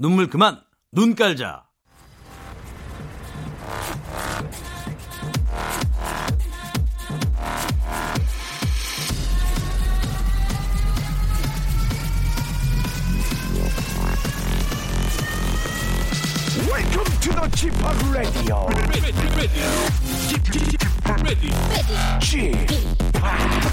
눈물 그만 눈 깔자. Welcome to the Chip Radio. Chip,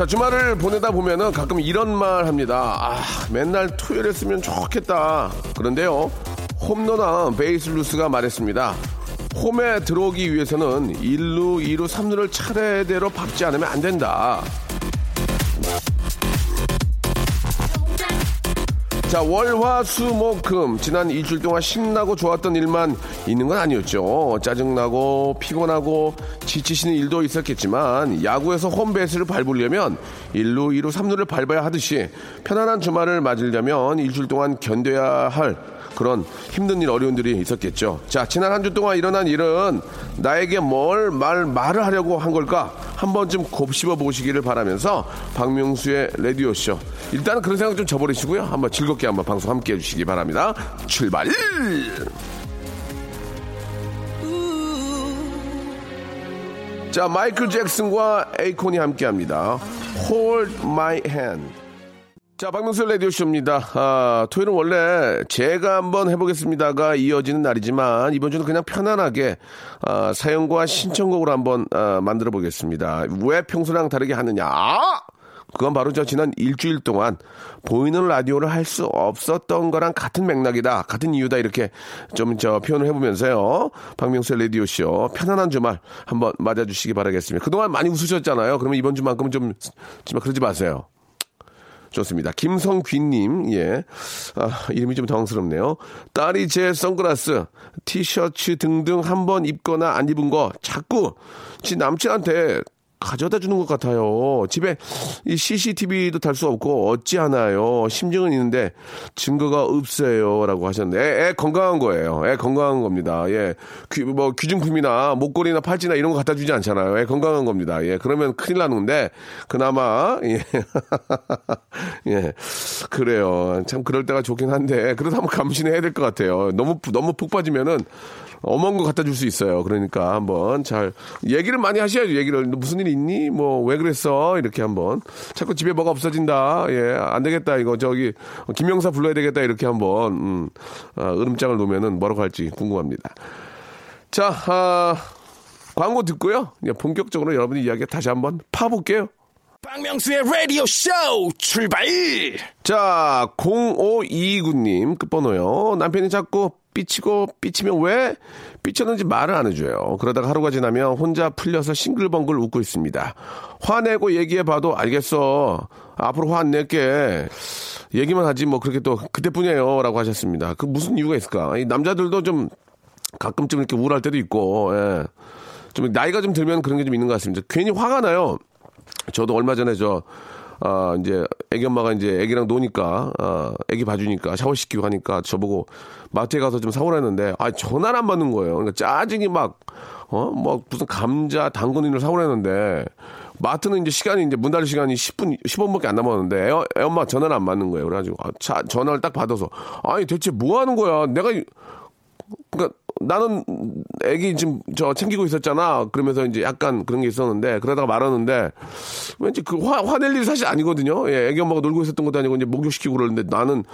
자, 주말을 보내다 보면은 가끔 이런 말 합니다. 아, 맨날 토요일 했으면 좋겠다. 그런데요, 홈런왕 베이스 루스가 말했습니다. 홈에 들어오기 위해서는 1루, 2루, 3루를 차례대로 밟지 않으면 안 된다. 자, 월, 화, 수, 목, 금. 지난 일주일 동안 신나고 좋았던 일만 있는 건 아니었죠. 짜증나고, 피곤하고, 지치시는 일도 있었겠지만, 야구에서 홈베이스를 밟으려면 1루, 2루, 3루를 밟아야 하듯이, 편안한 주말을 맞으려면 일주일 동안 견뎌야 할 그런 힘든 일, 어려운 일이 있었겠죠. 자, 지난 한 주 동안 일어난 일은 나에게 뭘 말, 말을 하려고 한 걸까? 한 번쯤 곱씹어 보시기를 바라면서 박명수의 라디오쇼. 일단은 그런 생각 좀 저버리시고요. 한번 즐겁게 한번 방송 함께 해주시기 바랍니다. 출발! 자, 마이클 잭슨과 에이콘이 함께 합니다. Hold my hand. 자, 박명수 라디오쇼입니다. 아, 토요일은 원래 제가 한번 해보겠습니다가 이어지는 날이지만 이번 주는 그냥 편안하게 아, 사연과 신청곡으로 한번 아, 만들어 보겠습니다. 왜 평소랑 다르게 하느냐? 아! 그건 바로 저 지난 일주일 동안 보이는 라디오를 할 수 없었던 거랑 같은 맥락이다. 같은 이유다. 이렇게 좀 저 표현을 해보면서요. 박명수의 라디오쇼 편안한 주말 한번 맞아주시기 바라겠습니다. 그동안 많이 웃으셨잖아요. 그러면 이번 주만큼은 좀, 정말 그러지 마세요. 좋습니다. 김성귀님, 예. 아, 이름이 좀 당황스럽네요. 딸이 제 선글라스, 티셔츠 등등 한 번 입거나 안 입은 거 자꾸 지 남친한테 가져다 주는 것 같아요. 집에 이 CCTV도 달 수 없고 어찌하나요? 심증은 있는데 증거가 없어요. 라고 하셨는데 애, 애 건강한 거예요. 애 건강한 겁니다. 예. 귀, 뭐 귀중품이나 목걸이나 팔찌나 이런 거 갖다 주지 않잖아요. 애 건강한 겁니다. 예. 그러면 큰일 나는 건데 그나마 예. 예. 그래요. 참 그럴 때가 좋긴 한데 그래도 한번 감신해야 될 것 같아요. 너무 너무 푹 빠지면은 어머한 거 갖다 줄 수 있어요. 그러니까 한번 잘 얘기를 많이 하셔야죠. 얘기를 무슨 일 있니? 뭐 왜 그랬어? 이렇게 한번 자꾸 집에 뭐가 없어진다. 예, 안 되겠다. 이거 저기 김영사 불러야 되겠다. 이렇게 한번 음, 아, 으름장을 놓으면은 뭐라고 할지 궁금합니다. 자, 아, 광고 듣고요. 이제 본격적으로 여러분의 이야기 다시 한번 파볼게요. 박명수의 라디오 쇼 출발! 자, 0529님 끝번호요. 남편이 자꾸 삐치고 삐치면 왜 삐쳤는지 말을 안 해줘요. 그러다가 하루가 지나면 혼자 풀려서 싱글벙글 웃고 있습니다. 화내고 얘기해봐도 알겠어. 앞으로 화 안 낼게. 얘기만 하지 뭐 그렇게 또 그때뿐이에요. 라고 하셨습니다. 그 무슨 이유가 있을까? 이 남자들도 좀 가끔쯤 이렇게 우울할 때도 있고, 예. 좀 나이가 좀 들면 그런 게 좀 있는 것 같습니다. 괜히 화가 나요. 저도 얼마 전에 저, 아, 이제 애기 엄마가 이제 애기랑 노니까, 아, 애기 봐주니까 샤워시키고 하니까 저보고 마트에 가서 좀 사오라 했는데, 아, 전화를 안 받는 거예요. 그러니까 짜증이 막, 어, 뭐 무슨 감자, 당근을 사오라 했는데, 마트는 이제 시간이 이제 문 닫을 시간이 10분, 10분밖에 안 남았는데, 애, 애 엄마 전화를 안 받는 거예요. 그래가지고, 아, 차, 전화를 딱 받아서, 아니 대체 뭐 하는 거야? 내가, 그러니까 나는 애기 지금 저 챙기고 있었잖아. 그러면서 이제 약간 그런 게 있었는데 그러다가 말하는데 왠지 그 화, 화낼 일이 사실 아니거든요. 예, 애기 엄마가 놀고 있었던 것도 아니고 이제 목욕시키고 그러는데 나는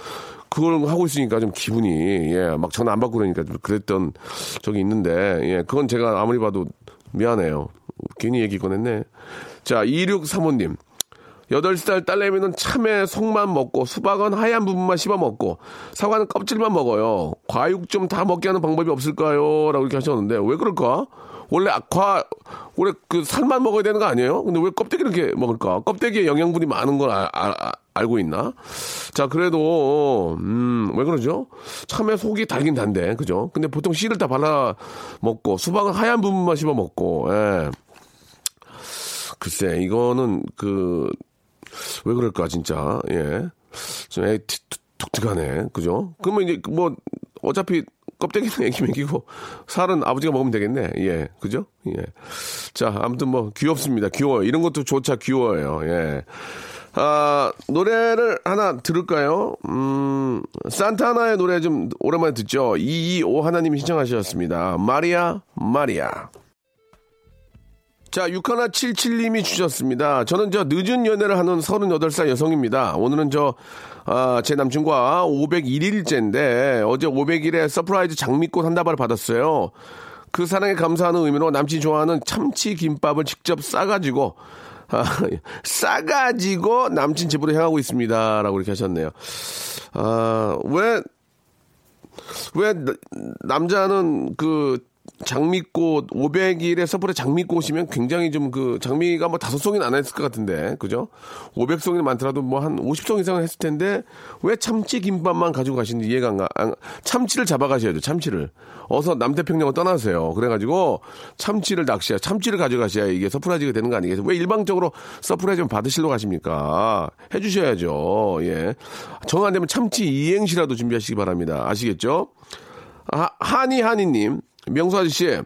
그걸 하고 있으니까 좀 기분이 예, 막 전화 안 받고 그러니까 좀 그랬던 적이 있는데 예, 그건 제가 아무리 봐도 미안해요. 괜히 얘기 꺼냈네. 자, 2635님. 8살 딸내미는 참외 속만 먹고 수박은 하얀 부분만 씹어 먹고 사과는 껍질만 먹어요. 과육 좀 다 먹게 하는 방법이 없을까요? 라고 이렇게 하셨는데 왜 그럴까? 원래 과 원래 그 살만 먹어야 되는 거 아니에요? 근데 왜 껍데기를 이렇게 먹을까? 껍데기에 영양분이 많은 걸 아, 아, 아, 알고 있나? 자, 그래도 음, 왜 그러죠? 참외 속이 달긴 단데. 그죠? 근데 보통 씨를 다 발라 먹고 수박은 하얀 부분만 씹어 먹고. 예. 글쎄, 이거는 그, 왜 그럴까, 진짜. 예. 좀 애, 독특하네. 그죠? 그러면 이제 뭐, 어차피 껍데기는 애기 먹이고 살은 아버지가 먹으면 되겠네. 예. 그죠? 예. 자, 아무튼 뭐 귀엽습니다. 귀여워요. 이런 것도 조차 귀여워요. 예. 아, 노래를 하나 들을까요? 음, 산타나의 노래 좀 오랜만에 듣죠. 225 하나님이 신청하셨습니다. Maria, Maria. 자, 6177님이 주셨습니다. 저는 저 늦은 연애를 하는 38살 여성입니다. 오늘은 저, 아, 제 남친과 501일째인데 어제 500일에 surprise 장미꽃 한 다발을 받았어요. 그 사랑에 감사하는 의미로 남친이 좋아하는 참치 김밥을 직접 싸가지고 아, 싸가지고 남친 집으로 향하고 있습니다. 라고 이렇게 하셨네요. 아, 왜, 왜 남자는 그 장미꽃 500일에 서프에 장미꽃이면 굉장히 좀 그 장미가 뭐 다섯 송이는 안 했을 것 같은데 그죠? 500송이 많더라도 뭐 한 50송 이상은 했을 텐데 왜 참치 김밥만 가지고 가시는지 이해가 안 가. 참치를 잡아 가셔야죠. 참치를 어서 남태평양을 떠나세요. 그래가지고 참치를 낚시야 참치를 가져가셔야 이게 surprise가 되는 거 아니겠어요? 왜 일방적으로 surprise 받으시려고 하십니까? 해주셔야죠. 예. 정 안 되면 참치 이행시라도 준비하시기 바랍니다. 아시겠죠? 하, 하니 하니님 명수 아저씨,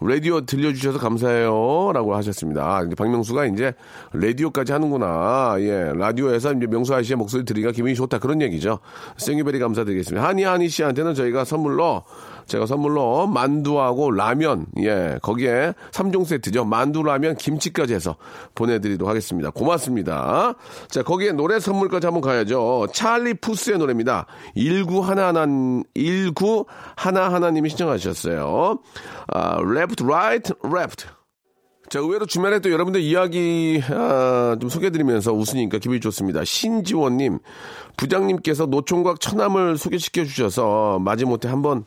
라디오 들려주셔서 감사해요. 라고 하셨습니다. 아, 박명수가 이제 라디오까지 하는구나. 예, 라디오에서 이제 명수 아저씨의 목소리 들으니까 기분이 좋다. 그런 얘기죠. Thank you very 감사드리겠습니다. 하니, 하니 씨한테는 저희가 선물로 제가 선물로 만두하고 라면, 예, 거기에 3종 세트죠. 만두, 라면, 김치까지 해서 보내드리도록 하겠습니다. 고맙습니다. 자, 거기에 노래 선물까지 한번 가야죠. 찰리 푸스의 노래입니다. 19 하나하나, 19 하나하나님이 신청하셨어요. 아, left, right, left. 자, 의외로 주말에 또 여러분들 이야기, 아, 좀 소개해드리면서 웃으니까 기분이 좋습니다. 신지원님, 부장님께서 노총각 처남을 소개시켜 주셔서 마지못해 한번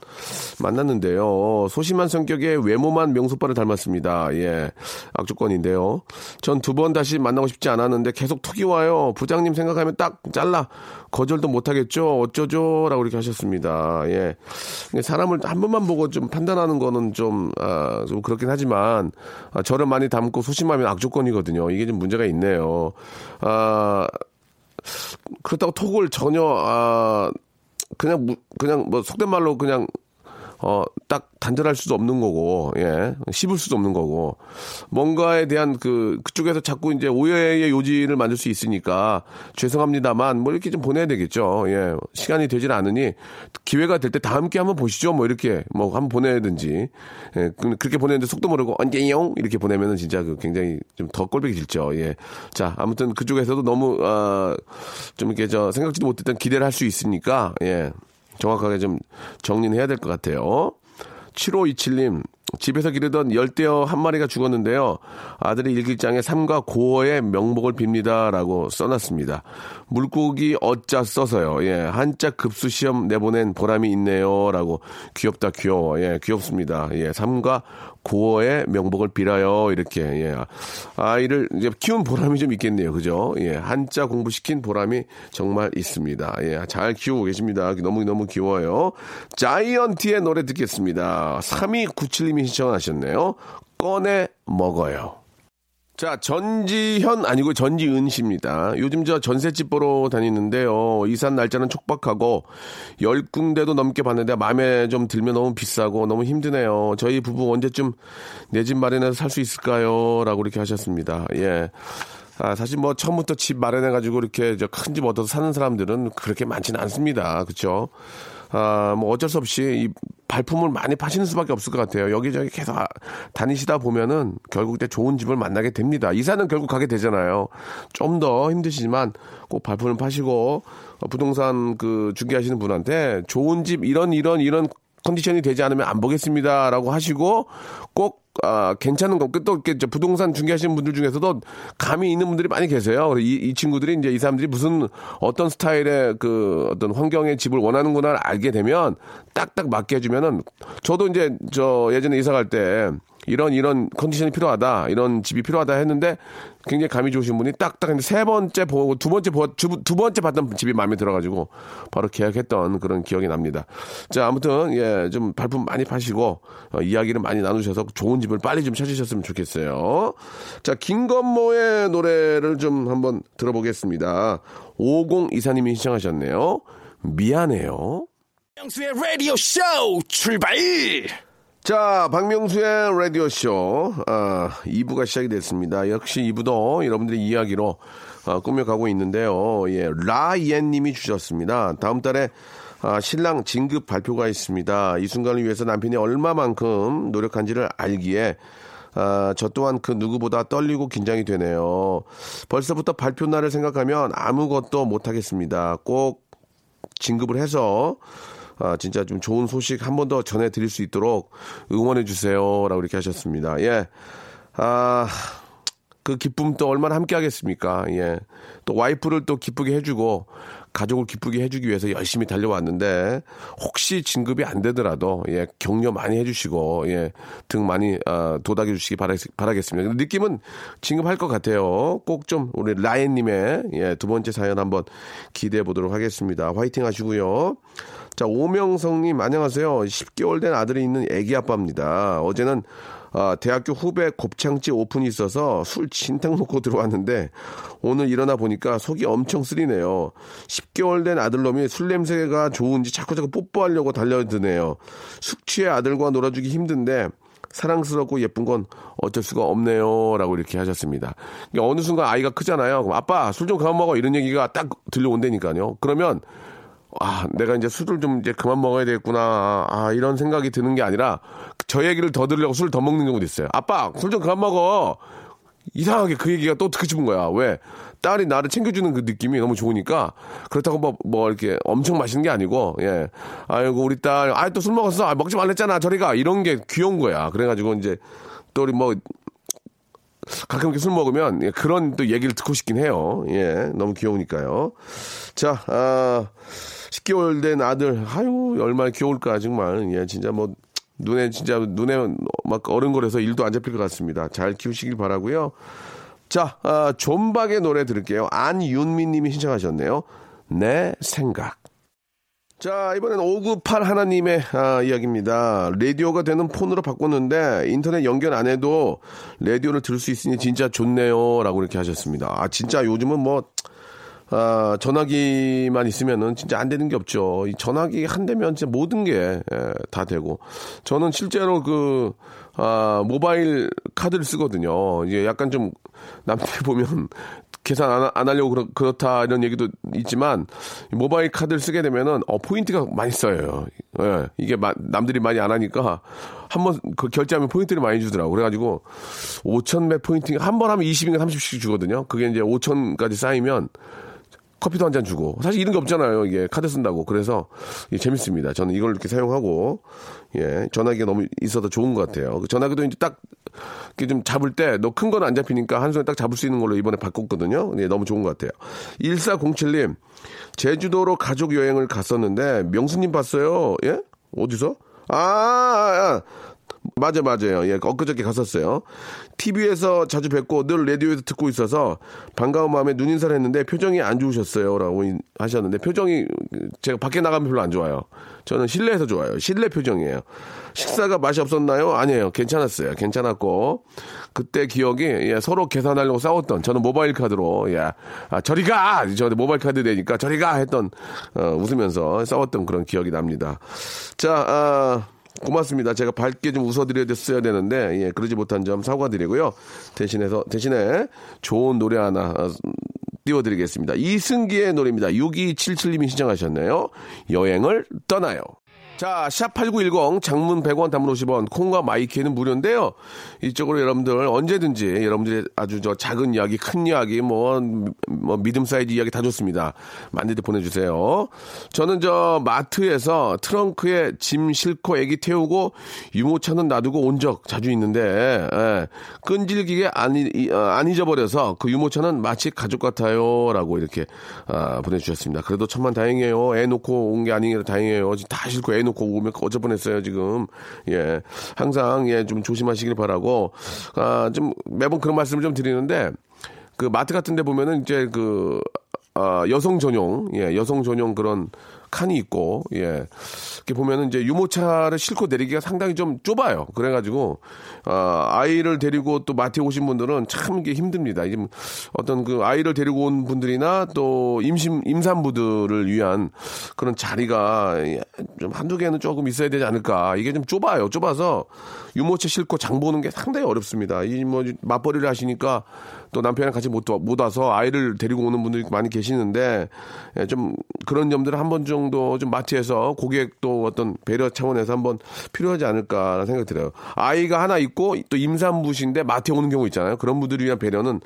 만났는데요. 소심한 성격의 외모만 명소빠를 닮았습니다. 예. 악조건인데요. 전 두 번 다시 만나고 싶지 않았는데 계속 톡이 와요. 부장님 생각하면 딱 잘라. 거절도 못하겠죠. 어쩌죠? 라고 이렇게 하셨습니다. 예. 사람을 한 번만 보고 좀 판단하는 거는 좀, 아, 좀 그렇긴 하지만, 아, 저를 많이 닮고 소심하면 악조건이거든요. 이게 좀 문제가 있네요. 아, 그렇다고 톡을 전혀 아 그냥 그냥 뭐 속된 말로 그냥 어, 딱 단절할 수도 없는 거고, 예, 씹을 수도 없는 거고, 뭔가에 대한 그, 그쪽에서 자꾸 이제 오해의 요지를 만들 수 있으니까, 죄송합니다만, 뭐 이렇게 좀 보내야 되겠죠. 예, 시간이 되질 않으니, 기회가 될 때 다 함께 한번 보시죠. 뭐 이렇게, 뭐 한번 보내든지, 예, 그렇게 보내는데 속도 모르고, 언제용? 이렇게 보내면은 진짜 그 굉장히 좀 더 꼴보기 싫죠. 예. 자, 아무튼 그쪽에서도 너무, 아, 좀 이렇게 저 생각지도 못했던 기대를 할 수 있으니까, 예. 정확하게 좀 정리는 해야 될 것 같아요. 7527님, 집에서 기르던 열대어 한 마리가 죽었는데요. 아들이 일기장에 삼과 고어의 명복을 빕니다. 라고 써놨습니다. 물고기 어자 써서요. 예, 한자 급수 시험 내보낸 보람이 있네요. 라고 귀엽다, 귀여워. 예, 귀엽습니다. 예, 삼과 고어의 명복을 빌어요. 이렇게, 예. 아이를 이제 키운 보람이 좀 있겠네요. 그죠? 예, 한자 공부시킨 보람이 정말 있습니다. 예, 잘 키우고 계십니다. 너무너무 귀여워요. 자이언티의 노래 듣겠습니다. 3297님 이 신청하셨네요. 꺼내 먹어요. 자, 전지현 아니고 전지은 씨입니다. 요즘 저 전셋집 보러 다니는데요. 이산 날짜는 촉박하고 열 군데도 넘게 봤는데 마음에 좀 들면 너무 비싸고 너무 힘드네요. 저희 부부 언제쯤 내 집 마련해서 살 수 있을까요? 라고 이렇게 하셨습니다. 예. 아, 사실 뭐 처음부터 집 마련해 가지고 이렇게 큰 집 얻어서 사는 사람들은 그렇게 많지는 않습니다. 그쵸? 아, 뭐 어쩔 수 없이 이 발품을 많이 파시는 수밖에 없을 것 같아요. 여기저기 계속 다니시다 보면은 결국 때 좋은 집을 만나게 됩니다. 이사는 결국 가게 되잖아요. 좀 더 힘드시지만 꼭 발품을 파시고 부동산 그 중개하시는 분한테 좋은 집 이런 이런 이런 컨디션이 되지 않으면 안 보겠습니다라고 하시고 꼭 아, 괜찮은 거, 또, 이렇게, 부동산 중개하시는 분들 중에서도 감이 있는 분들이 많이 계세요. 이, 이 친구들이 이제 이 사람들이 무슨 어떤 스타일의 그 어떤 환경의 집을 원하는구나를 알게 되면 딱딱 맞게 해주면은 저도 이제 저 예전에 이사 갈 때 이런 이런 컨디션이 필요하다 이런 집이 필요하다 했는데 굉장히 감이 좋으신 분이 딱딱 세 번째 보고 두 번째 보, 두, 두 번째 봤던 집이 마음에 들어가지고 바로 계약했던 그런 기억이 납니다. 자 아무튼 예좀 발품 많이 파시고 어, 이야기를 많이 나누셔서 좋은 집을 빨리 좀 찾으셨으면 좋겠어요. 자 김건모의 노래를 좀 한번 들어보겠습니다. 50 이사님이 신청하셨네요. 미안해요. 박명수의 라디오 쇼 출발! 자, 박명수의 라디오쇼, 아, 2부가 시작이 됐습니다. 역시 2부도 여러분들의 이야기로 아, 꾸며가고 있는데요. 예, 라이엔 님이 주셨습니다. 다음 달에 아, 신랑 진급 발표가 있습니다. 이 순간을 위해서 남편이 얼마만큼 노력한지를 알기에 아, 저 또한 그 누구보다 떨리고 긴장이 되네요. 벌써부터 발표 날을 생각하면 아무것도 못하겠습니다. 꼭 진급을 해서 아, 진짜 좀 좋은 소식 한 번 더 전해드릴 수 있도록 응원해 주세요 라고 이렇게 하셨습니다. 예, 아. 그 기쁨 또 얼마나 함께 하겠습니까? 예. 또 와이프를 또 기쁘게 해주고 가족을 기쁘게 해주기 위해서 열심히 달려왔는데 혹시 진급이 안 되더라도 예 격려 많이 해주시고 예 등 많이 어, 도닥여 주시기 바라, 바라겠 습니다. 느낌은 진급할 것 같아요. 꼭 좀 우리 라엔님의 예, 두 번째 사연 한번 기대해 보도록 하겠습니다. 화이팅 하시고요. 자, 오명성님, 안녕하세요. 10개월 된 아들이 있는 애기 아빠입니다. 어제는 아, 대학교 후배 곱창집 오픈이 있어서 술 진탕 먹고 들어왔는데 오늘 일어나 보니까 속이 엄청 쓰리네요. 10개월 된 아들놈이 술 냄새가 좋은지 자꾸자꾸 뽀뽀하려고 달려드네요. 숙취의 아들과 놀아주기 힘든데 사랑스럽고 예쁜 건 어쩔 수가 없네요. 라고 이렇게 하셨습니다. 그러니까 어느 순간 아이가 크잖아요. 아빠 술 좀 그만 먹어. 이런 얘기가 딱 들려온다니까요. 그러면 아, 내가 이제 술을 좀 이제 그만 먹어야 되겠구나. 아, 이런 생각이 드는 게 아니라 저 얘기를 더 들으려고 술을 더 먹는 경우도 있어요. 아빠, 술 좀 그만 먹어. 이상하게 그 얘기가 또 듣고 싶은 거야. 왜? 딸이 나를 챙겨주는 그 느낌이 너무 좋으니까 그렇다고 뭐, 뭐 이렇게 엄청 마시는 게 아니고 예 아이고 우리 딸 아 또 술 먹었어 아, 먹지 말랬잖아 저리가 이런 게 귀여운 거야 그래가지고 이제 또 우리 뭐 가끔 이렇게 술 먹으면 예, 그런 또 얘기를 듣고 싶긴 해요 예 너무 귀여우니까요 자 아. 10개월 된 아들, 아유, 얼마나 귀여울까, 정말. 예, 진짜 뭐, 눈에, 진짜, 눈에 막 어른거려서 일도 안 잡힐 것 같습니다. 잘 키우시길 바라고요 자, 아, 존박의 노래 들을게요. 안윤미 님이 신청하셨네요. 내 생각. 자, 이번엔 598 하나님의 아, 이야기입니다. 라디오가 되는 폰으로 바꿨는데 인터넷 연결 안 해도 라디오를 들을 수 있으니 진짜 좋네요. 라고 이렇게 하셨습니다. 아, 진짜 요즘은 뭐, 아, 전화기만 있으면은 진짜 안 되는 게 없죠. 이 전화기 한 대면 진짜 모든 게다 예, 되고. 저는 실제로 그, 아, 모바일 카드를 쓰거든요. 이제 약간 좀 남들 보면 계산 안, 안 하려고 그렇, 그렇다 이런 얘기도 있지만 모바일 카드를 쓰게 되면은 어, 포인트가 많이 써요. 예, 이게 마, 남들이 많이 안 하니까 한번 그 결제하면 포인트를 많이 주더라고. 그래가지고 5천 매 포인트 한 번 하면 20인가 30씩 주거든요. 그게 이제 5천까지 쌓이면 커피도 한 잔 주고. 사실 이런 게 없잖아요. 이게 카드 쓴다고. 그래서 재밌습니다. 저는 이걸 이렇게 사용하고 예 전화기가 너무 있어서 좋은 것 같아요. 그 전화기도 이제 딱 이렇게 좀 잡을 때 너 큰 건 안 잡히니까 한 손에 딱 잡을 수 있는 걸로 이번에 바꿨거든요. 예 너무 좋은 것 같아요. 1407님 제주도로 가족 여행을 갔었는데 명수님 봤어요? 예? 어디서? 아, 아, 아. 맞아, 맞아요. 예, 엊그저께 갔었어요. TV에서 자주 뵙고 늘 라디오에서 듣고 있어서 반가운 마음에 눈인사를 했는데 표정이 안 좋으셨어요. 라고 하셨는데 표정이 제가 밖에 나가면 별로 안 좋아요. 저는 실내에서 좋아요. 실내 표정이에요. 식사가 맛이 없었나요? 아니에요. 괜찮았어요. 괜찮았고. 그때 기억이 예, 서로 계산하려고 싸웠던 저는 모바일 카드로 예, 아, 저리 가! 저 모바일 카드 되니까 저리 가! 했던 어, 웃으면서 싸웠던 그런 기억이 납니다. 자, 아, 고맙습니다. 제가 밝게 좀 웃어드려야 됐어야 되는데, 예, 그러지 못한 점 사과드리고요. 대신해서, 대신에 좋은 노래 하나 어, 띄워드리겠습니다. 이승기의 노래입니다. 6277님이 신청하셨네요. 여행을 떠나요. 자, 샵8910 장문 100원 단문 50원 콩과 my K는 무료인데요. 이쪽으로 여러분들 언제든지 여러분들의 아주 저 작은 이야기, 큰 이야기, 뭐, 뭐 믿음 사이즈 이야기 다 좋습니다. 많이들 보내주세요. 저는 저 마트에서 트렁크에 짐 싣고 애기 태우고 유모차는 놔두고 온 적 자주 있는데 예, 끈질기게 안, 어, 안 잊어버려서 그 유모차는 마치 가족 같아요 라고 이렇게 아, 보내주셨습니다. 그래도 천만 다행이에요. 애 놓고 온 게 아니라 다행이에요. 다 싣고 애 놓고 오면 어쩔 뻔했어요 지금. 예, 항상 예 좀 조심하시길 바라고 아 좀 매번 그런 말씀을 좀 드리는데 그 마트 같은 데 보면은 이제 그 아, 여성 전용, 예, 여성 전용 그런 칸이 있고, 예. 이렇게 보면은 이제 유모차를 싣고 내리기가 상당히 좀 좁아요. 그래가지고, 아, 아이를 데리고 또 마트에 오신 분들은 참 이게 힘듭니다. 이제 뭐 어떤 그 아이를 데리고 온 분들이나 또 임신, 임산부들을 위한 그런 자리가 좀 한두 개는 조금 있어야 되지 않을까. 이게 좀 좁아요. 좁아서 유모차 싣고 장 보는 게 상당히 어렵습니다. 이 뭐 맞벌이를 하시니까 또 남편이랑 같이 못, 와- 못 와서 아이를 데리고 오는 분들이 많이 계시는데 예, 좀 그런 점들을 한 번 정도 좀 마트에서 고객도 어떤 배려 차원에서 한번 필요하지 않을까라는 생각이 들어요. 아이가 하나 있고 또 임산부신데 마트에 오는 경우 있잖아요. 그런 분들을 위한 배려는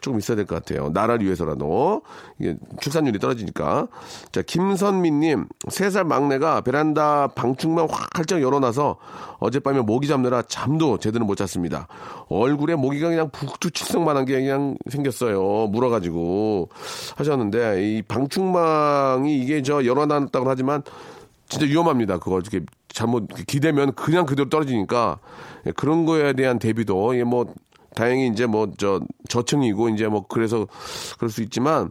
조금 있어야 될 것 같아요. 나라를 위해서라도 이게 출산율이 떨어지니까. 자 김선미님 세 살 막내가 베란다 방충망 활짝 열어놔서 어젯밤에 모기 잡느라 잠도 제대로 못 잤습니다. 얼굴에 모기가 그냥 북두칠성만한 게 그냥 생겼어요. 물어가지고 하셨는데 이 방충망이 이게 저 열어놨다고 하지만 진짜 위험합니다. 그거 이렇게 잘못 기대면 그냥 그대로 떨어지니까 예, 그런 거에 대한 대비도 예, 뭐 다행히 이제 뭐 저 저층이고 이제 뭐 그래서 그럴 수 있지만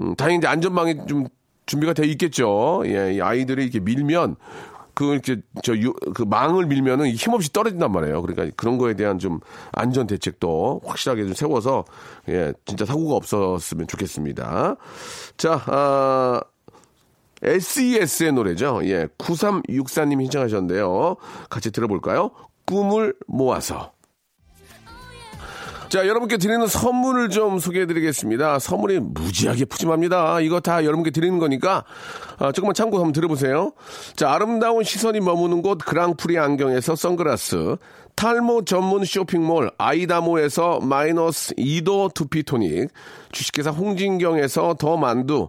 음, 다행히 이제 안전망이 좀 준비가 돼 있겠죠. 예, 이 아이들이 이렇게 밀면 그 이렇게 저그 망을 밀면은 힘없이 떨어진단 말이에요. 그러니까 그런 거에 대한 좀 안전 대책도 확실하게 좀 세워서 예, 진짜 사고가 없었으면 좋겠습니다. 자, 아 SES의 노래죠. 예, 9364님 신청하셨는데요. 같이 들어볼까요? 꿈을 모아서. 자, 여러분께 드리는 선물을 좀 소개해 드리겠습니다. 선물이 무지하게 푸짐합니다. 이거 다 여러분께 드리는 거니까, 아, 조금만 참고 한번 들어보세요. 자, 아름다운 시선이 머무는 곳 그랑프리 안경에서 선글라스, 탈모 전문 쇼핑몰 아이다모에서 마이너스 2도 두피토닉, 주식회사 홍진경에서 더 만두,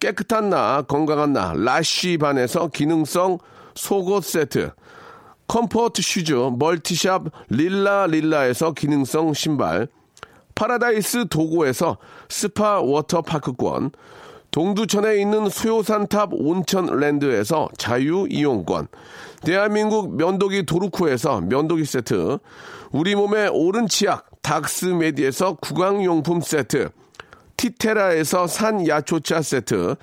깨끗한 나 건강한 나 라쉬반에서 기능성 속옷 세트, comfort shoes 멀티샵 릴라 릴라에서 기능성 신발, 파라다이스 도고에서 스파 워터파크권, 동두천에 있는 소요산탑 온천랜드에서 자유이용권, 대한민국 면도기 도루코에서 면도기 세트, 우리 몸에 옳은 치약 닥스메디에서 구강용품 세트, 티테라에서 산야초차 세트,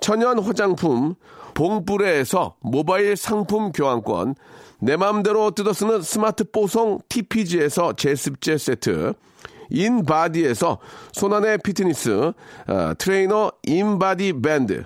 천연 화장품 봉뿌레에서 모바일 상품 교환권, 내 맘대로 뜯어쓰는 스마트 뽀송 TPG에서 제습제 세트, 인바디에서 손안의 피트니스 어, 트레이너 인바디 밴드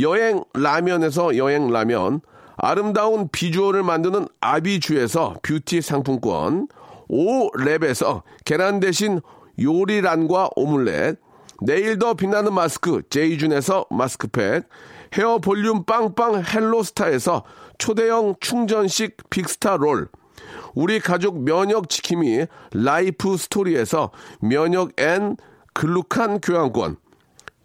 여행 라면에서 여행 라면 아름다운 비주얼을 만드는 아비주에서 뷰티 상품권 오랩에서 계란 대신 요리란과 오믈렛 내일 더 빛나는 마스크 제이준에서 마스크팩 헤어 볼륨 빵빵 헬로스타에서 초대형 충전식 빅스타 롤 우리 가족 면역 지킴이 라이프 스토리에서 면역 앤 글루칸 교환권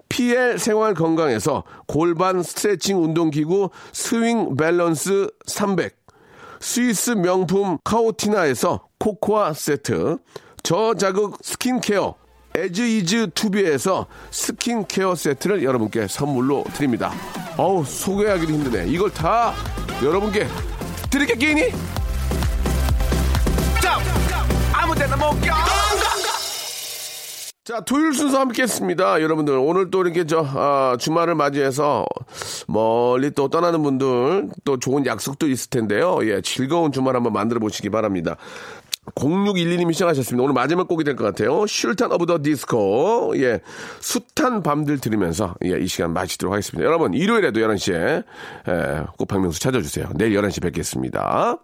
PL 생활 건강에서 골반 스트레칭 운동기구 스윙 밸런스 300 스위스 명품 카오티나에서 코코아 세트 저자극 스킨케어 에즈이즈 투비에서 스킨케어 세트를 여러분께 선물로 드립니다. 어우 소개하기도 힘드네. 이걸 다 여러분께 드리겠습니다. 자, 토요일 순서 함께 했습니다. 여러분들, 오늘 또 이렇게 저, 아, 주말을 맞이해서 멀리 또 떠나는 분들 또 좋은 약속도 있을 텐데요. 예, 즐거운 주말 한번 만들어 보시기 바랍니다. 0612님이 신청하셨습니다. 오늘 마지막 곡이 될 것 같아요. 술탄 오브 더 디스코. 예. 숱한 밤들 들으면서, 예, 이 시간 마치도록 하겠습니다. 여러분, 일요일에도 11시에, 예, 꼭 박명수 찾아주세요. 내일 11시 뵙겠습니다.